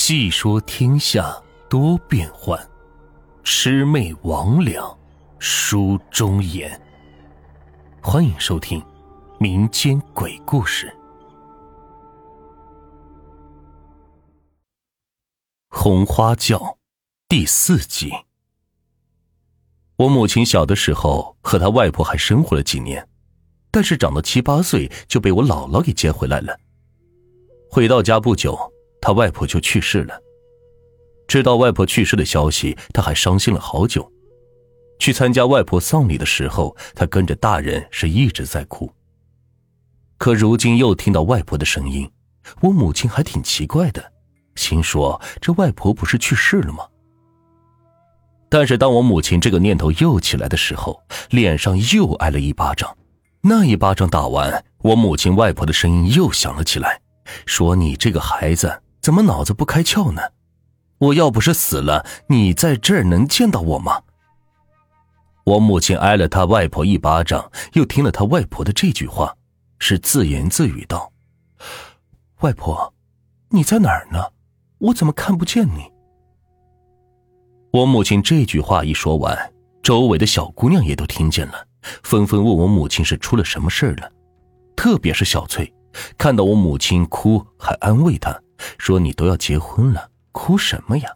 细说天下多变幻，魑魅魍魉书中言。欢迎收听民间鬼故事《红花轿》第四集。我母亲小的时候和她外婆还生活了几年，但是长到七八岁就被我姥姥给接回来了。回到家不久，他外婆就去世了。知道外婆去世的消息，他还伤心了好久。去参加外婆丧礼的时候，他跟着大人是一直在哭。可如今又听到外婆的声音，我母亲还挺奇怪的，心说这外婆不是去世了吗？但是，当我母亲这个念头又起来的时候，脸上又挨了一巴掌。那一巴掌打完，我母亲外婆的声音又响了起来，说：“你这个孩子怎么脑子不开窍呢？我要不是死了，你在这儿能见到我吗？”我母亲挨了他外婆一巴掌，又听了他外婆的这句话，是自言自语道：“外婆，你在哪儿呢？我怎么看不见你？”我母亲这句话一说完，周围的小姑娘也都听见了，纷纷问我母亲是出了什么事了。特别是小翠，看到我母亲哭，还安慰她说：“你都要结婚了，哭什么呀？”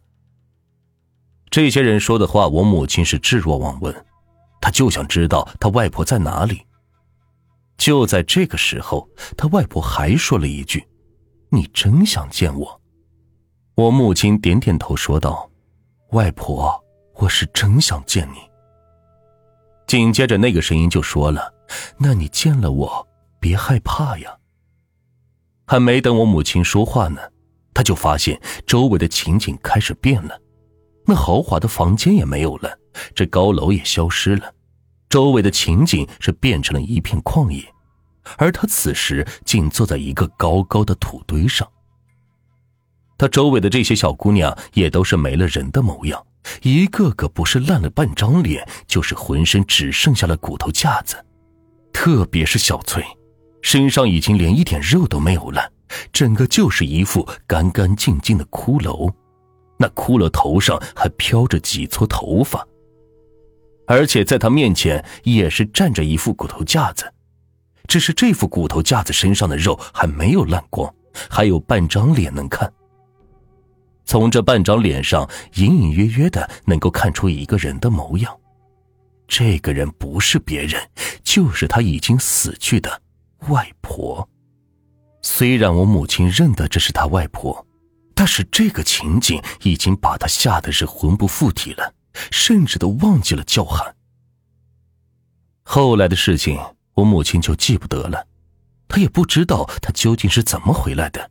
这些人说的话，我母亲是置若罔闻，她就想知道她外婆在哪里。就在这个时候，她外婆还说了一句：“你真想见我？”我母亲点点头，说道。外婆，我是真想见你。紧接着，那个声音就说了：“那你见了我，别害怕呀。”还没等我母亲说话呢，他就发现周围的情景开始变了，那豪华的房间也没有了，这高楼也消失了，周围的情景是变成了一片旷野，而他此时竟坐在一个高高的土堆上。他周围的这些小姑娘也都是没了人的模样，一个个不是烂了半张脸，就是浑身只剩下了骨头架子。特别是小翠，身上已经连一点肉都没有了，整个就是一副干干净净的骷髅。那骷髅头上还飘着几撮头发，而且在他面前也是站着一副骨头架子，只是这副骨头架子身上的肉还没有烂光，还有半张脸能看。从这半张脸上，隐隐约约的能够看出一个人的模样。这个人不是别人，就是他已经死去的外婆。虽然我母亲认得这是她外婆，但是这个情景已经把她吓得是魂不附体了，甚至都忘记了叫喊。后来的事情，我母亲就记不得了，她也不知道她究竟是怎么回来的。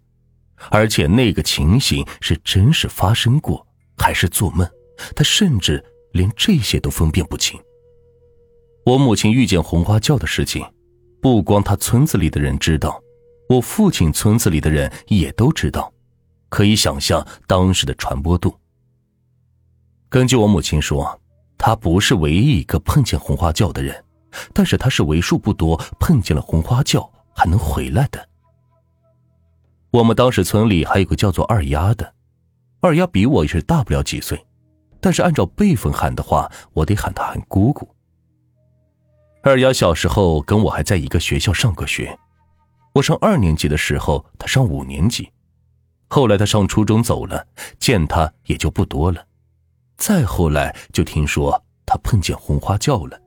而且那个情形是真实发生过，还是做梦？她甚至连这些都分辨不清。我母亲遇见红花轿的事情，不光她村子里的人知道，我父亲村子里的人也都知道，可以想象当时的传播度。根据我母亲说，他不是唯一一个碰见红花轿的人，但是他是为数不多碰见了红花轿还能回来的。我们当时村里还有个叫做二丫的，二丫比我也是大不了几岁，但是按照辈分喊的话，我得喊她喊姑姑。二丫小时候跟我还在一个学校上过学，我上二年级的时候，她上五年级，后来她上初中走了，见她也就不多了。再后来就听说她碰见红花轿了。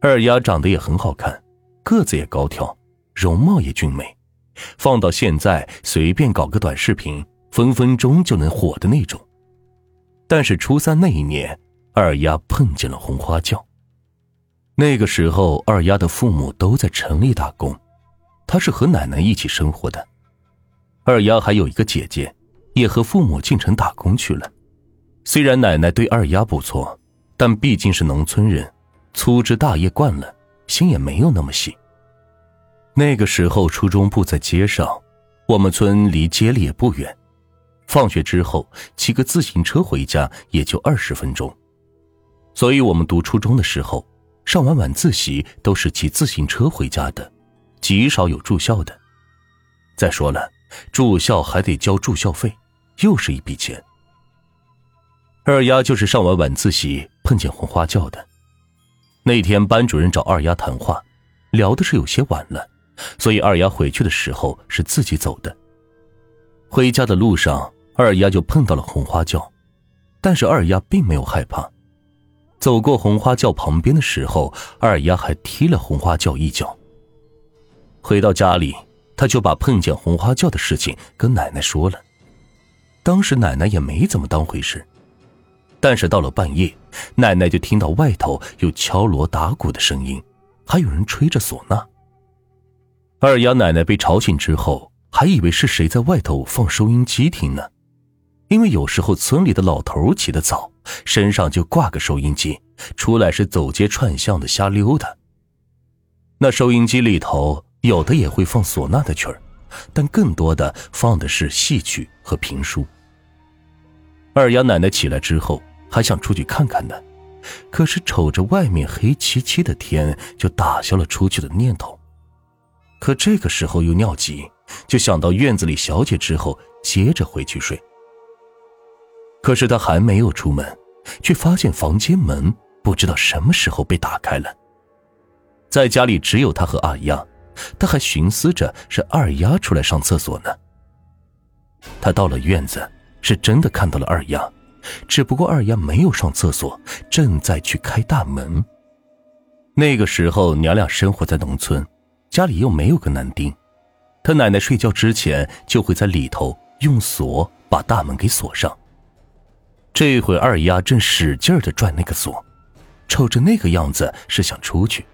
二丫长得也很好看，个子也高挑，容貌也俊美。放到现在，随便搞个短视频，分分钟就能火的那种。但是初三那一年，二丫碰见了红花轿。那个时候，二丫的父母都在城里打工，她是和奶奶一起生活的。二丫还有一个姐姐，也和父母进城打工去了。虽然奶奶对二丫不错，但毕竟是农村人，粗枝大叶惯了，心也没有那么细。那个时候，初中部在街上，我们村离街里也不远。放学之后，骑个自行车回家也就二十分钟。所以，我们读初中的时候，上完晚自习都是骑自行车回家的，极少有住校的。再说了，住校还得交住校费，又是一笔钱。二丫就是上完晚自习碰见红花轿的。那天班主任找二丫谈话，聊的是有些晚了，所以二丫回去的时候是自己走的。回家的路上，二丫就碰到了红花轿，但是二丫并没有害怕。走过红花轿旁边的时候，二丫还踢了红花轿一脚。回到家里，他就把碰见红花轿的事情跟奶奶说了。当时奶奶也没怎么当回事，但是到了半夜，奶奶就听到外头有敲锣打鼓的声音，还有人吹着唢呐。二丫奶奶被吵醒之后。还以为是谁在外头放收音机听呢，因为有时候村里的老头起得早，身上就挂个收音机，出来是走街串巷的瞎溜达。那收音机里头有的也会放唢呐的曲儿，但更多的放的是戏曲和评书。二丫奶奶起来之后还想出去看看呢，可是瞅着外面黑漆漆的天，就打消了出去的念头。可这个时候又尿急。就想到院子里小姐之后，接着回去睡。可是他还没有出门，却发现房间门不知道什么时候被打开了。在家里只有他和二丫，他还寻思着是二丫出来上厕所呢。他到了院子，是真的看到了二丫，只不过二丫没有上厕所，正在去开大门。那个时候娘俩生活在农村，家里又没有个男丁。他奶奶睡觉之前就会在里头用锁把大门给锁上。这会二丫正使劲的转那个锁，瞅着那个样子是想出去。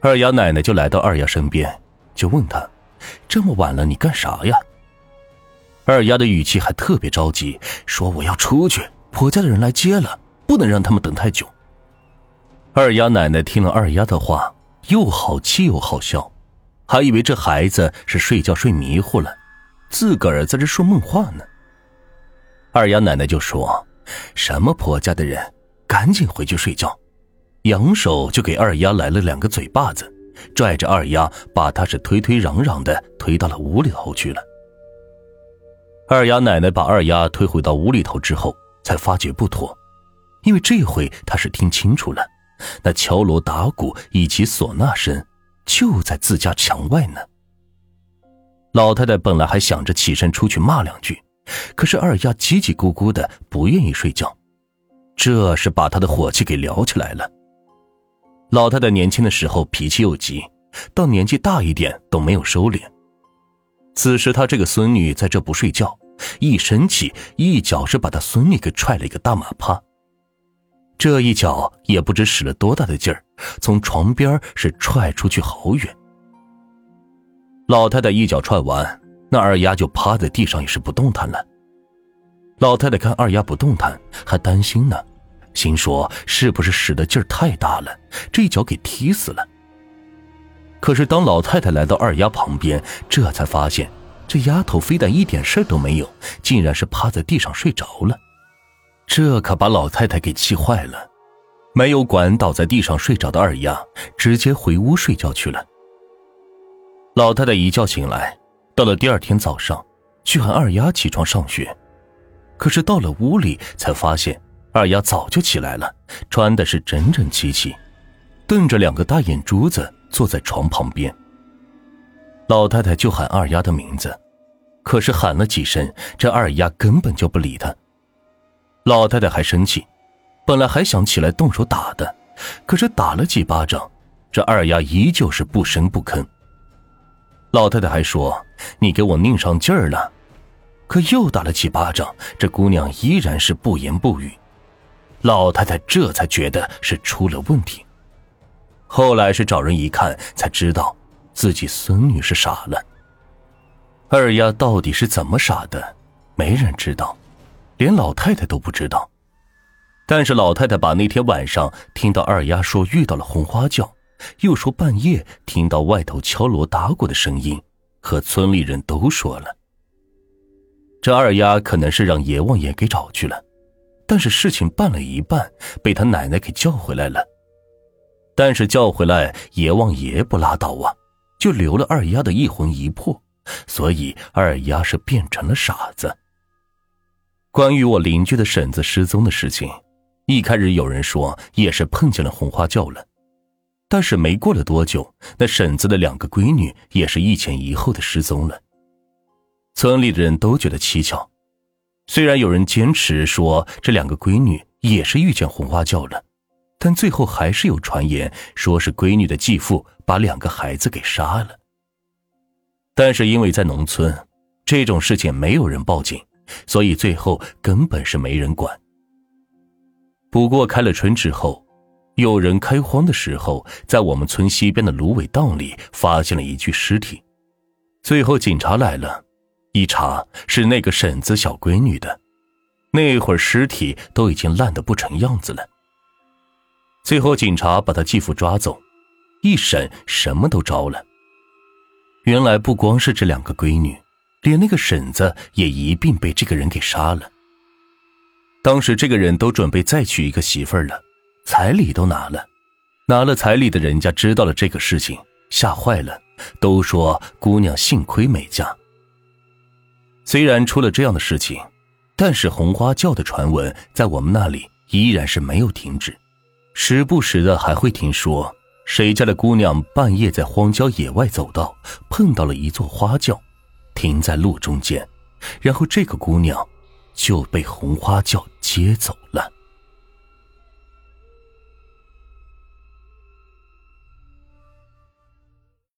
二丫奶奶就来到二丫身边，就问她：“这么晚了，你干啥呀？”二丫的语气还特别着急，说：“我要出去，婆家的人来接了，不能让他们等太久。”二丫奶奶听了二丫的话，又好气又好笑。还以为这孩子是睡觉睡迷糊了，自个儿在这说梦话呢。二丫奶奶就说：“什么婆家的人，赶紧回去睡觉。”扬手就给二丫来了两个嘴巴子，拽着二丫把她是推推攘攘的推到了屋里头去了。二丫奶奶把二丫推回到屋里头之后，才发觉不妥，因为这回她是听清楚了，那敲锣打鼓以及唢呐声。就在自家墙外呢。老太太本来还想着起身出去骂两句，可是二丫叽叽咕咕的，不愿意睡觉，这是把她的火气给撩起来了。老太太年轻的时候脾气又急，到年纪大一点都没有收敛。此时她这个孙女在这不睡觉，一生气，一脚是把她孙女给踹了一个大马趴。这一脚也不知使了多大的劲儿，从床边是踹出去好远。老太太一脚踹完，那二丫就趴在地上也是不动弹了。老太太看二丫不动弹，还担心呢，心说是不是使的劲儿太大了，这一脚给踢死了。可是当老太太来到二丫旁边，这才发现这丫头非但一点事都没有，竟然是趴在地上睡着了。这可把老太太给气坏了，没有管倒在地上睡着的二丫，直接回屋睡觉去了。老太太一觉醒来，到了第二天早上，去喊二丫起床上学，可是到了屋里才发现二丫早就起来了，穿的是整整齐齐，瞪着两个大眼珠子坐在床旁边。老太太就喊二丫的名字，可是喊了几声，这二丫根本就不理她。老太太还生气，本来还想起来动手打的，可是打了几巴掌，这二丫依旧是不声不吭。老太太还说：“你给我拧上劲儿了。”可又打了几巴掌，这姑娘依然是不言不语。老太太这才觉得是出了问题。后来是找人一看，才知道自己孙女是傻了。二丫到底是怎么傻的，没人知道。连老太太都不知道，但是老太太把那天晚上听到二丫说遇到了红花轿，又说半夜听到外头敲锣打鼓的声音，和村里人都说了。这二丫可能是让阎王爷给找去了，但是事情办了一半，被他奶奶给叫回来了。但是叫回来，阎王爷不拉倒啊，就留了二丫的一魂一魄，所以二丫是变成了傻子。关于我邻居的婶子失踪的事情，一开始有人说也是碰见了红花轿了，但是没过了多久，那婶子的两个闺女也是一前一后的失踪了。村里的人都觉得蹊跷，虽然有人坚持说这两个闺女也是遇见红花轿了，但最后还是有传言说是闺女的继父把两个孩子给杀了。但是因为在农村，这种事情没有人报警。所以最后根本是没人管。不过开了春之后，有人开荒的时候，在我们村西边的芦苇荡里发现了一具尸体。最后警察来了，一查是那个婶子小闺女的。那会儿尸体都已经烂得不成样子了。最后警察把他继父抓走，一审什么都招了。原来不光是这两个闺女。连那个婶子也一并被这个人给杀了。当时这个人都准备再娶一个媳妇儿了，彩礼都拿了，拿了彩礼的人家知道了这个事情，吓坏了，都说姑娘幸亏没嫁。虽然出了这样的事情，但是红花轿的传闻在我们那里依然是没有停止，时不时的还会听说谁家的姑娘半夜在荒郊野外走道碰到了一座花轿。停在路中间，然后这个姑娘就被红花轿接走了。